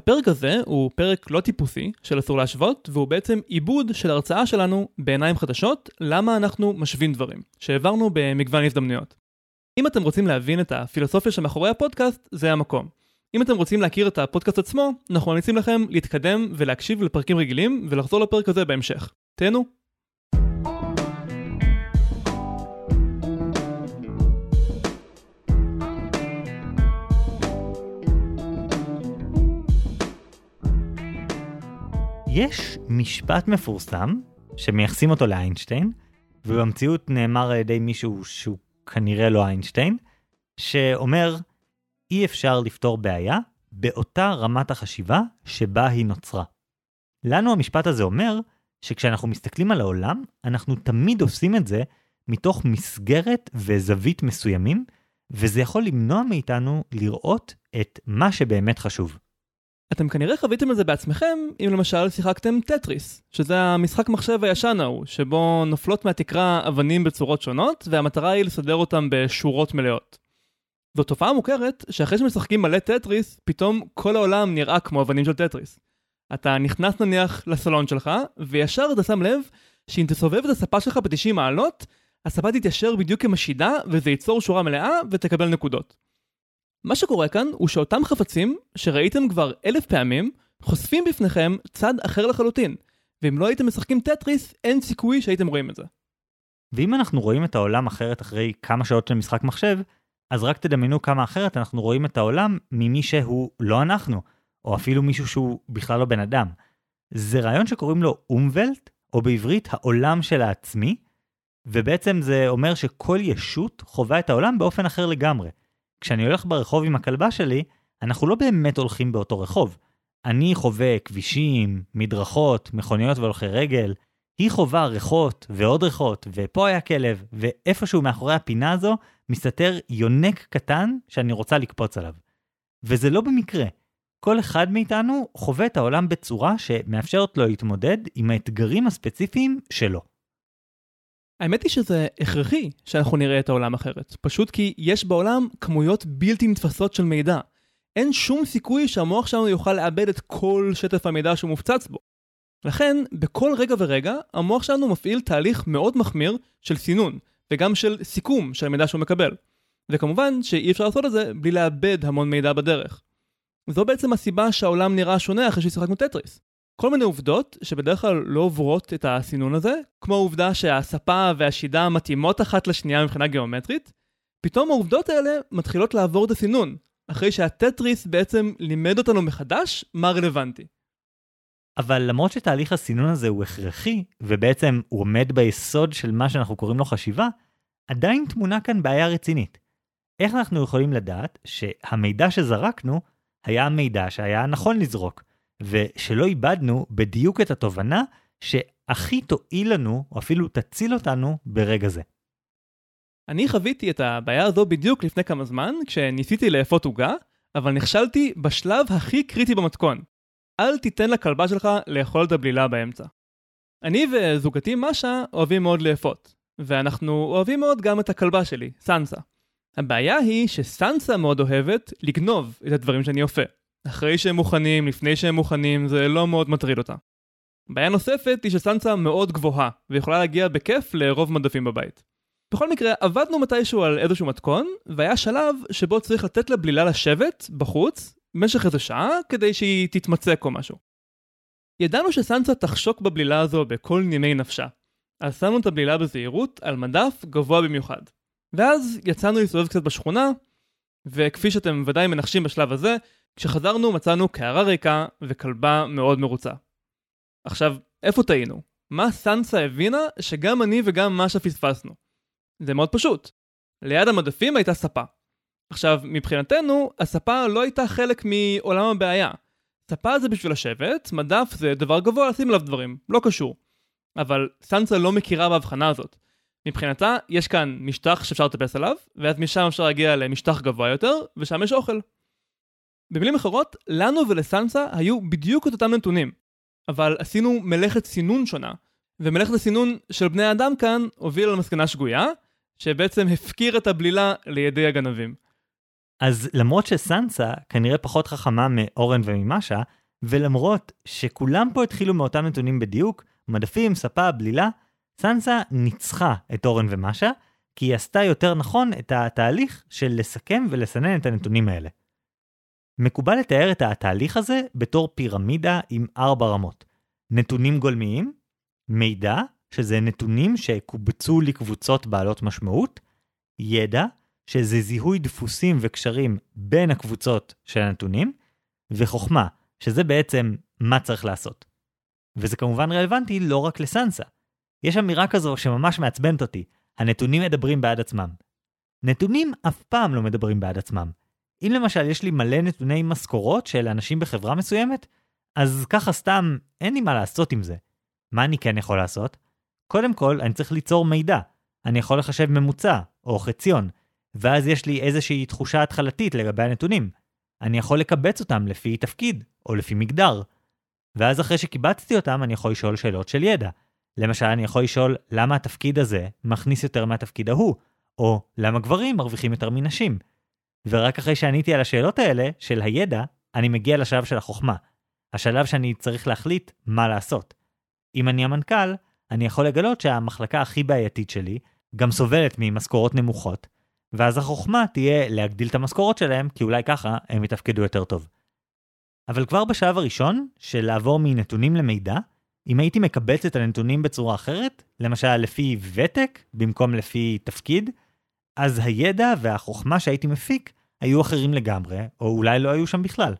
הפרק הזה הוא פרק לא טיפוסי של אסור להשוות, והוא בעצם עיבוד של הרצאה שלנו בעיניים חדשות, למה אנחנו משווים דברים, שהעברנו במגוון הזדמנויות. אם אתם רוצים להבין את הפילוסופיה שמאחורי הפודקאסט, זה המקום. אם אתם רוצים להכיר את הפודקאסט עצמו, אנחנו ממליצים לכם להתקדם ולהקשיב לפרקים רגילים ולחזור לפרק הזה בהמשך. תהנו. יש משפט מפורסם שמייחסים אותו לאיינשטיין, ובמציאות נאמר על ידי מישהו שהוא כנראה לא איינשטיין, שאומר, אי אפשר לפתור בעיה באותה רמת החשיבה שבה היא נוצרה. לנו המשפט הזה אומר שכשאנחנו מסתכלים על העולם, אנחנו תמיד עושים את זה מתוך מסגרת וזווית מסוימים, וזה יכול למנוע מאיתנו לראות את מה שבאמת חשוב. אתם כנראה חוויתם את זה בעצמכם, אם למשל שיחקתם טטריס, שזה המשחק מחשב הישן ההוא, שבו נופלות מהתקרה אבנים בצורות שונות, והמטרה היא לסדר אותם בשורות מלאות. זו תופעה מוכרת, שאחרי שמשחקים מלא טטריס, פתאום כל העולם נראה כמו אבנים של טטריס. אתה נכנס נניח לסלון שלך, וישר אתה שם לב שאם תסובב את הספה שלך ב-90 מעלות, הספה תתיישר בדיוק עם השידה, וזה ייצור שורה מלאה, ותקבל נקודות. מה שקורה כאן הוא שאותם חפצים שראיתם כבר אלף פעמים חושפים בפניכם צד אחר לחלוטין ואם לא הייתם משחקים טטריס אין סיכוי שהייתם רואים את זה. ואם אנחנו רואים את העולם אחרת אחרי כמה שעות של משחק מחשב, אז רק תדמיינו כמה אחרת אנחנו רואים את העולם ממי שהוא לא אנחנו, או אפילו מישהו שהוא בכלל לא בן אדם. זה רעיון שקוראים לו אומוולט, או בעברית העולם של העצמי, ובעצם זה אומר שכל ישות חווה את העולם באופן אחר לגמרי. כשאני הולך ברחוב עם הכלבה שלי, אנחנו לא באמת הולכים באותו רחוב. אני חווה כבישים, מדרכות, מכוניות והולכי רגל, היא חווה ריחות ועוד ריחות, ופה היה כלב, ואיפשהו מאחורי הפינה הזו מסתתר יונק קטן שאני רוצה לקפוץ עליו. וזה לא במקרה. כל אחד מאיתנו חווה את העולם בצורה שמאפשרת לו להתמודד עם האתגרים הספציפיים שלו. האמת היא שזה הכרחי שאנחנו נראה את העולם אחרת, פשוט כי יש בעולם כמויות בלתי נתפסות של מידע. אין שום סיכוי שהמוח שלנו יוכל לאבד את כל שטף המידע שהוא מופצץ בו. לכן, בכל רגע ורגע, המוח שלנו מפעיל תהליך מאוד מחמיר של סינון, וגם של סיכום של המידע שהוא מקבל. וכמובן שאי אפשר לעשות את זה בלי לאבד המון מידע בדרך. זו בעצם הסיבה שהעולם נראה שונה אחרי ששיחקנו טטריס. כל מיני עובדות שבדרך כלל לא עוברות את הסינון הזה, כמו העובדה שהספה והשידה מתאימות אחת לשנייה מבחינה גיאומטרית, פתאום העובדות האלה מתחילות לעבור את הסינון, אחרי שהטטריס בעצם לימד אותנו מחדש מה רלוונטי. אבל למרות שתהליך הסינון הזה הוא הכרחי, ובעצם הוא עומד ביסוד של מה שאנחנו קוראים לו חשיבה, עדיין תמונה כאן בעיה רצינית. איך אנחנו יכולים לדעת שהמידע שזרקנו היה המידע שהיה נכון לזרוק? ושלא איבדנו בדיוק את התובנה שהכי תועיל לנו, או אפילו תציל אותנו, ברגע זה. אני חוויתי את הבעיה הזו בדיוק לפני כמה זמן, כשניסיתי לאפות עוגה, אבל נכשלתי בשלב הכי קריטי במתכון. אל תיתן לכלבה שלך לאכול את הבלילה באמצע. אני וזוגתי משה אוהבים מאוד לאפות, ואנחנו אוהבים מאוד גם את הכלבה שלי, סנסה. הבעיה היא שסנסה מאוד אוהבת לגנוב את הדברים שאני אופה. אחרי שהם מוכנים, לפני שהם מוכנים, זה לא מאוד מטריד אותה. בעיה נוספת היא שסנסה מאוד גבוהה, ויכולה להגיע בכיף לרוב מדפים בבית. בכל מקרה, עבדנו מתישהו על איזשהו מתכון, והיה שלב שבו צריך לתת לבלילה לשבת, בחוץ, במשך איזה שעה, כדי שהיא תתמצק או משהו. ידענו שסנסה תחשוק בבלילה הזו בכל נימי נפשה, אז שמנו את הבלילה בזהירות על מדף גבוה במיוחד. ואז יצאנו להסתובב קצת בשכונה, וכפי שאתם ודאי מנחשים בשלב הזה, כשחזרנו מצאנו קערה ריקה וכלבה מאוד מרוצה. עכשיו, איפה טעינו? מה סנסה הבינה שגם אני וגם משה פספסנו? זה מאוד פשוט. ליד המדפים הייתה ספה. עכשיו, מבחינתנו, הספה לא הייתה חלק מעולם הבעיה. ספה זה בשביל לשבת, מדף זה דבר גבוה לשים עליו דברים, לא קשור. אבל סנסה לא מכירה בהבחנה הזאת. מבחינתה, יש כאן משטח שאפשר לטפס עליו, ואז משם אפשר להגיע למשטח גבוה יותר, ושם יש אוכל. במילים אחרות, לנו ולסנסה היו בדיוק את אותם נתונים, אבל עשינו מלאכת סינון שונה, ומלאכת הסינון של בני האדם כאן הובילה למסקנה שגויה, שבעצם הפקיר את הבלילה לידי הגנבים. אז למרות שסנסה כנראה פחות חכמה מאורן וממשה, ולמרות שכולם פה התחילו מאותם נתונים בדיוק, מדפים, ספה, בלילה, סנסה ניצחה את אורן ומשה, כי היא עשתה יותר נכון את התהליך של לסכם ולסנן את הנתונים האלה. מקובל לתאר את התהליך הזה בתור פירמידה עם ארבע רמות. נתונים גולמיים, מידע, שזה נתונים שקובצו לקבוצות בעלות משמעות, ידע, שזה זיהוי דפוסים וקשרים בין הקבוצות של הנתונים, וחוכמה, שזה בעצם מה צריך לעשות. וזה כמובן רלוונטי לא רק לסנסה. יש אמירה כזו שממש מעצבנת אותי, הנתונים מדברים בעד עצמם. נתונים אף פעם לא מדברים בעד עצמם. אם למשל יש לי מלא נתוני משכורות של אנשים בחברה מסוימת, אז ככה סתם אין לי מה לעשות עם זה. מה אני כן יכול לעשות? קודם כל, אני צריך ליצור מידע. אני יכול לחשב ממוצע, או חציון, ואז יש לי איזושהי תחושה התחלתית לגבי הנתונים. אני יכול לקבץ אותם לפי תפקיד, או לפי מגדר. ואז אחרי שקיבצתי אותם, אני יכול לשאול שאלות של ידע. למשל, אני יכול לשאול למה התפקיד הזה מכניס יותר מהתפקיד ההוא, או למה גברים מרוויחים יותר מנשים. ורק אחרי שעניתי על השאלות האלה, של הידע, אני מגיע לשלב של החוכמה. השלב שאני צריך להחליט מה לעשות. אם אני המנכ"ל, אני יכול לגלות שהמחלקה הכי בעייתית שלי גם סובלת ממשכורות נמוכות, ואז החוכמה תהיה להגדיל את המשכורות שלהם, כי אולי ככה הם יתפקדו יותר טוב. אבל כבר בשלב הראשון, של לעבור מנתונים למידע, אם הייתי מקבץ את הנתונים בצורה אחרת, למשל לפי ותק במקום לפי תפקיד, אז הידע והחוכמה שהייתי מפיק היו אחרים לגמרי, או אולי לא היו שם בכלל.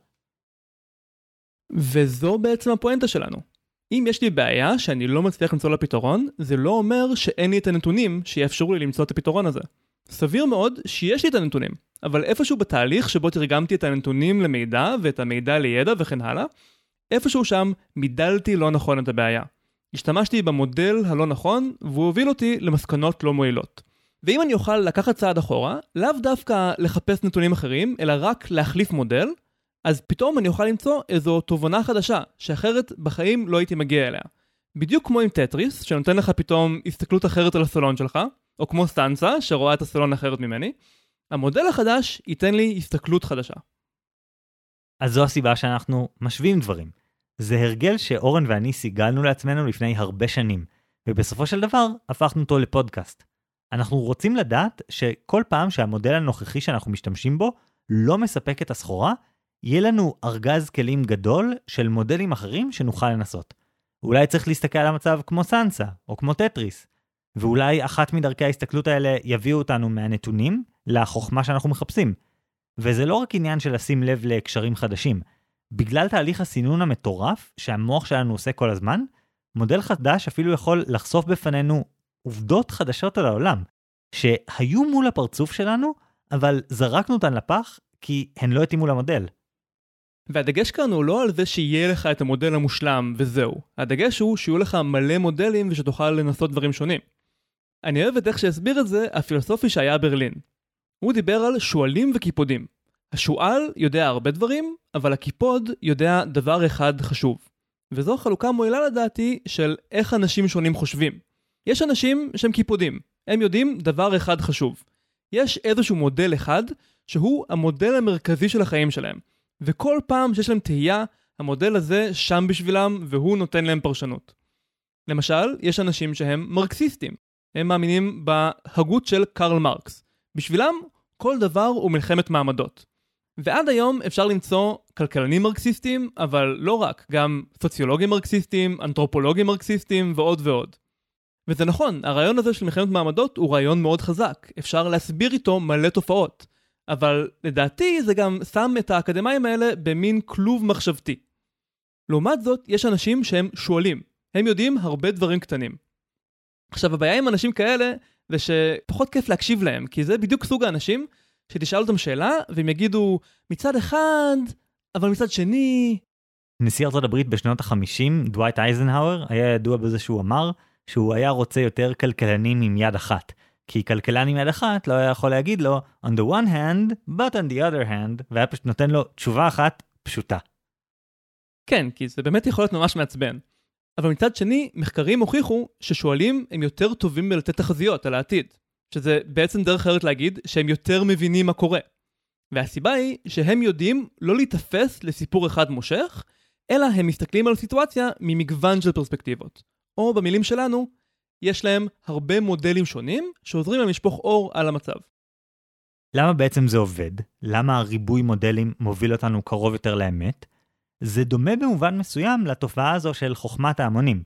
וזו בעצם הפואנטה שלנו. אם יש לי בעיה שאני לא מצליח למצוא לה פתרון, זה לא אומר שאין לי את הנתונים שיאפשרו לי למצוא את הפתרון הזה. סביר מאוד שיש לי את הנתונים, אבל איפשהו בתהליך שבו תרגמתי את הנתונים למידע ואת המידע לידע וכן הלאה, איפשהו שם מידלתי לא נכון את הבעיה. השתמשתי במודל הלא נכון, והוא הוביל אותי למסקנות לא מועילות. ואם אני אוכל לקחת צעד אחורה, לאו דווקא לחפש נתונים אחרים, אלא רק להחליף מודל, אז פתאום אני אוכל למצוא איזו תובנה חדשה, שאחרת בחיים לא הייתי מגיע אליה. בדיוק כמו עם טטריס, שנותן לך פתאום הסתכלות אחרת על הסלון שלך, או כמו סטנסה, שרואה את הסלון אחרת ממני, המודל החדש ייתן לי הסתכלות חדשה. אז זו הסיבה שאנחנו משווים דברים. זה הרגל שאורן ואני סיגלנו לעצמנו לפני הרבה שנים, ובסופו של דבר הפכנו אותו לפודקאסט. אנחנו רוצים לדעת שכל פעם שהמודל הנוכחי שאנחנו משתמשים בו לא מספק את הסחורה, יהיה לנו ארגז כלים גדול של מודלים אחרים שנוכל לנסות. אולי צריך להסתכל על המצב כמו סנסה, או כמו טטריס, ואולי אחת מדרכי ההסתכלות האלה יביאו אותנו מהנתונים לחוכמה שאנחנו מחפשים. וזה לא רק עניין של לשים לב להקשרים חדשים. בגלל תהליך הסינון המטורף שהמוח שלנו עושה כל הזמן, מודל חדש אפילו יכול לחשוף בפנינו עובדות חדשות על העולם, שהיו מול הפרצוף שלנו, אבל זרקנו אותן לפח כי הן לא התאימו למודל. והדגש כאן הוא לא על זה שיהיה לך את המודל המושלם וזהו. הדגש הוא שיהיו לך מלא מודלים ושתוכל לנסות דברים שונים. אני אוהב את איך שהסביר את זה הפילוסופי שהיה ברלין. הוא דיבר על שועלים וקיפודים. השועל יודע הרבה דברים, אבל הקיפוד יודע דבר אחד חשוב. וזו חלוקה מועילה לדעתי של איך אנשים שונים חושבים. יש אנשים שהם קיפודים, הם יודעים דבר אחד חשוב. יש איזשהו מודל אחד שהוא המודל המרכזי של החיים שלהם. וכל פעם שיש להם תהייה, המודל הזה שם בשבילם והוא נותן להם פרשנות. למשל, יש אנשים שהם מרקסיסטים. הם מאמינים בהגות של קרל מרקס. בשבילם, כל דבר הוא מלחמת מעמדות. ועד היום אפשר למצוא כלכלנים מרקסיסטים, אבל לא רק, גם סוציולוגים מרקסיסטים, אנתרופולוגים מרקסיסטים ועוד ועוד. וזה נכון, הרעיון הזה של מלחמת מעמדות הוא רעיון מאוד חזק, אפשר להסביר איתו מלא תופעות. אבל לדעתי זה גם שם את האקדמאים האלה במין כלוב מחשבתי. לעומת זאת, יש אנשים שהם שואלים, הם יודעים הרבה דברים קטנים. עכשיו הבעיה עם אנשים כאלה זה שפחות כיף להקשיב להם, כי זה בדיוק סוג האנשים שתשאל אותם שאלה והם יגידו מצד אחד, אבל מצד שני... נשיא ארצות הברית בשנות ה-50, דווייט אייזנהאואר, היה ידוע בזה שהוא אמר שהוא היה רוצה יותר כלכלנים עם יד אחת. כי כלכלן עם יד אחת לא היה יכול להגיד לו on the one hand, but on the other hand, והיה פשוט נותן לו תשובה אחת פשוטה. כן, כי זה באמת יכול להיות ממש מעצבן. אבל מצד שני, מחקרים הוכיחו ששואלים הם יותר טובים בלתת תחזיות על העתיד. שזה בעצם דרך אחרת להגיד שהם יותר מבינים מה קורה. והסיבה היא שהם יודעים לא להיתפס לסיפור אחד מושך, אלא הם מסתכלים על סיטואציה ממגוון של פרספקטיבות. או במילים שלנו, יש להם הרבה מודלים שונים שעוזרים להם לשפוך אור על המצב. למה בעצם זה עובד? למה הריבוי מודלים מוביל אותנו קרוב יותר לאמת? זה דומה במובן מסוים לתופעה הזו של חוכמת ההמונים.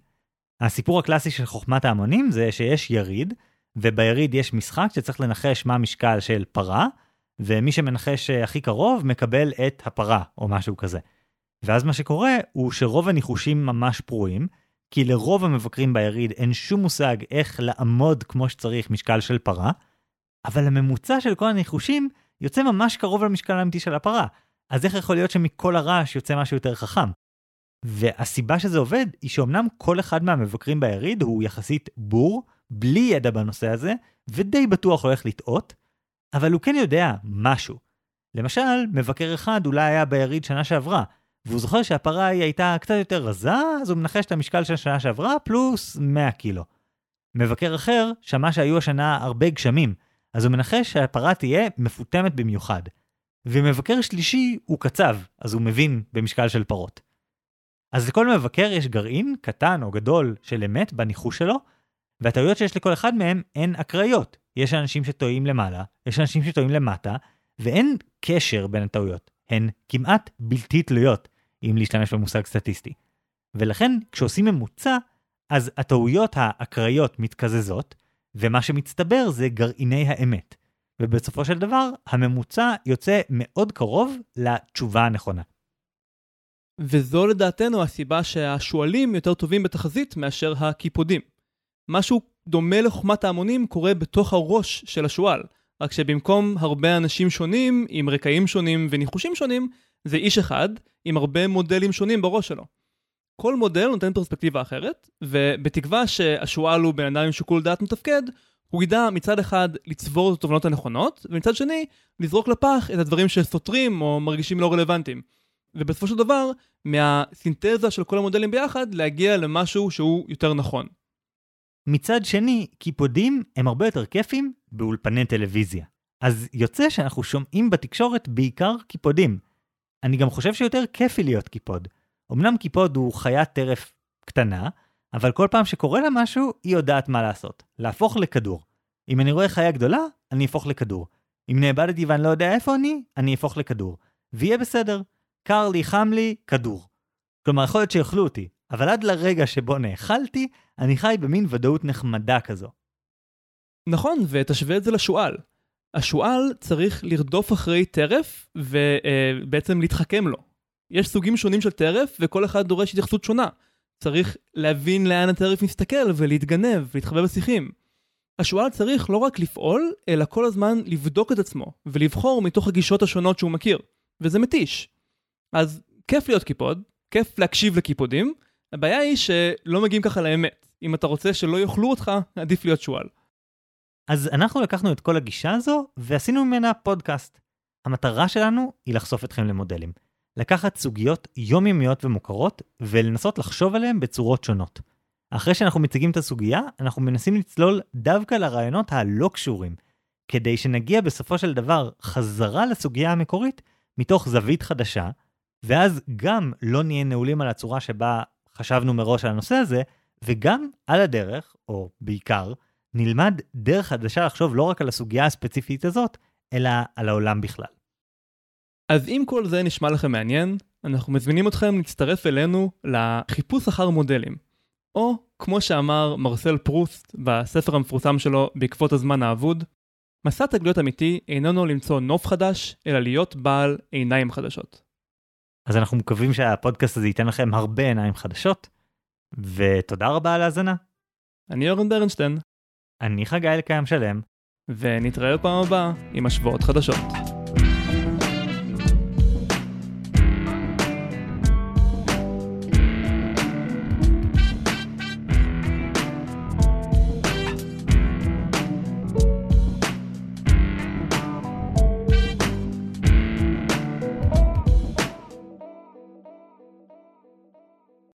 הסיפור הקלאסי של חוכמת ההמונים זה שיש יריד, וביריד יש משחק שצריך לנחש מה המשקל של פרה, ומי שמנחש הכי קרוב מקבל את הפרה, או משהו כזה. ואז מה שקורה הוא שרוב הניחושים ממש פרועים, כי לרוב המבקרים ביריד אין שום מושג איך לעמוד כמו שצריך משקל של פרה, אבל הממוצע של כל הניחושים יוצא ממש קרוב למשקל האמיתי של הפרה. אז איך יכול להיות שמכל הרעש יוצא משהו יותר חכם? והסיבה שזה עובד היא שאומנם כל אחד מהמבקרים ביריד הוא יחסית בור, בלי ידע בנושא הזה, ודי בטוח הולך לטעות, אבל הוא כן יודע משהו. למשל, מבקר אחד אולי היה ביריד שנה שעברה, והוא זוכר שהפרה היא הייתה קצת יותר רזה, אז הוא מנחש את המשקל של השנה שעברה פלוס 100 קילו. מבקר אחר שמע שהיו השנה הרבה גשמים, אז הוא מנחש שהפרה תהיה מפותמת במיוחד. ומבקר שלישי הוא קצב, אז הוא מבין במשקל של פרות. אז לכל מבקר יש גרעין, קטן או גדול, של אמת בניחוש שלו, והטעויות שיש לכל אחד מהם הן אקראיות. יש אנשים שטועים למעלה, יש אנשים שטועים למטה, ואין קשר בין הטעויות. הן כמעט בלתי תלויות, אם להשתמש במושג סטטיסטי. ולכן, כשעושים ממוצע, אז הטעויות האקראיות מתקזזות, ומה שמצטבר זה גרעיני האמת. ובסופו של דבר, הממוצע יוצא מאוד קרוב לתשובה הנכונה. וזו לדעתנו הסיבה שהשועלים יותר טובים בתחזית מאשר הקיפודים. משהו דומה לחוכמת ההמונים קורה בתוך הראש של השועל, רק שבמקום הרבה אנשים שונים, עם רקעים שונים וניחושים שונים, זה איש אחד עם הרבה מודלים שונים בראש שלו. כל מודל נותן פרספקטיבה אחרת, ובתקווה שהשועל הוא בן אדם עם שיקול דעת מתפקד, הוא ידע מצד אחד לצבור את התובנות הנכונות, ומצד שני, לזרוק לפח את הדברים שסותרים או מרגישים לא רלוונטיים. ובסופו של דבר, מהסינתזה של כל המודלים ביחד, להגיע למשהו שהוא יותר נכון. מצד שני, קיפודים הם הרבה יותר כיפים באולפני טלוויזיה. אז יוצא שאנחנו שומעים בתקשורת בעיקר קיפודים. אני גם חושב שיותר כיפי להיות קיפוד. אמנם קיפוד הוא חיית טרף קטנה, אבל כל פעם שקורה לה משהו, היא יודעת מה לעשות. להפוך לכדור. אם אני רואה חיה גדולה, אני אהפוך לכדור. אם נאבדתי ואני לא יודע איפה אני, אני אהפוך לכדור. ויהיה בסדר. קר לי, חם לי, כדור. כלומר, יכול להיות שיאכלו אותי, אבל עד לרגע שבו נאכלתי, אני חי במין ודאות נחמדה כזו. נכון, ותשווה את זה לשועל. השועל צריך לרדוף אחרי טרף ובעצם להתחכם לו. יש סוגים שונים של טרף וכל אחד דורש התייחסות שונה. צריך להבין לאן הטרף מסתכל ולהתגנב, להתחבא בשיחים. השועל צריך לא רק לפעול, אלא כל הזמן לבדוק את עצמו ולבחור מתוך הגישות השונות שהוא מכיר. וזה מתיש. אז כיף להיות קיפוד, כיף להקשיב לקיפודים, הבעיה היא שלא מגיעים ככה לאמת. אם אתה רוצה שלא יאכלו אותך, עדיף להיות שועל. אז אנחנו לקחנו את כל הגישה הזו ועשינו ממנה פודקאסט. המטרה שלנו היא לחשוף אתכם למודלים. לקחת סוגיות יומיומיות ומוכרות ולנסות לחשוב עליהן בצורות שונות. אחרי שאנחנו מציגים את הסוגיה, אנחנו מנסים לצלול דווקא לרעיונות הלא קשורים, כדי שנגיע בסופו של דבר חזרה לסוגיה המקורית מתוך זווית חדשה, ואז גם לא נהיה נעולים על הצורה שבה חשבנו מראש על הנושא הזה, וגם על הדרך, או בעיקר, נלמד דרך חדשה לחשוב לא רק על הסוגיה הספציפית הזאת, אלא על העולם בכלל. אז אם כל זה נשמע לכם מעניין, אנחנו מזמינים אתכם להצטרף אלינו לחיפוש אחר מודלים. או, כמו שאמר מרסל פרוסט בספר המפורסם שלו בעקבות הזמן האבוד, מסע תגליות אמיתי איננו למצוא נוף חדש, אלא להיות בעל עיניים חדשות. אז אנחנו מקווים שהפודקאסט הזה ייתן לכם הרבה עיניים חדשות, ותודה רבה על ההאזנה. אני אורן ברנשטיין. אני חגי אלקיים שלם. ונתראה בפעם הבאה עם השוואות חדשות.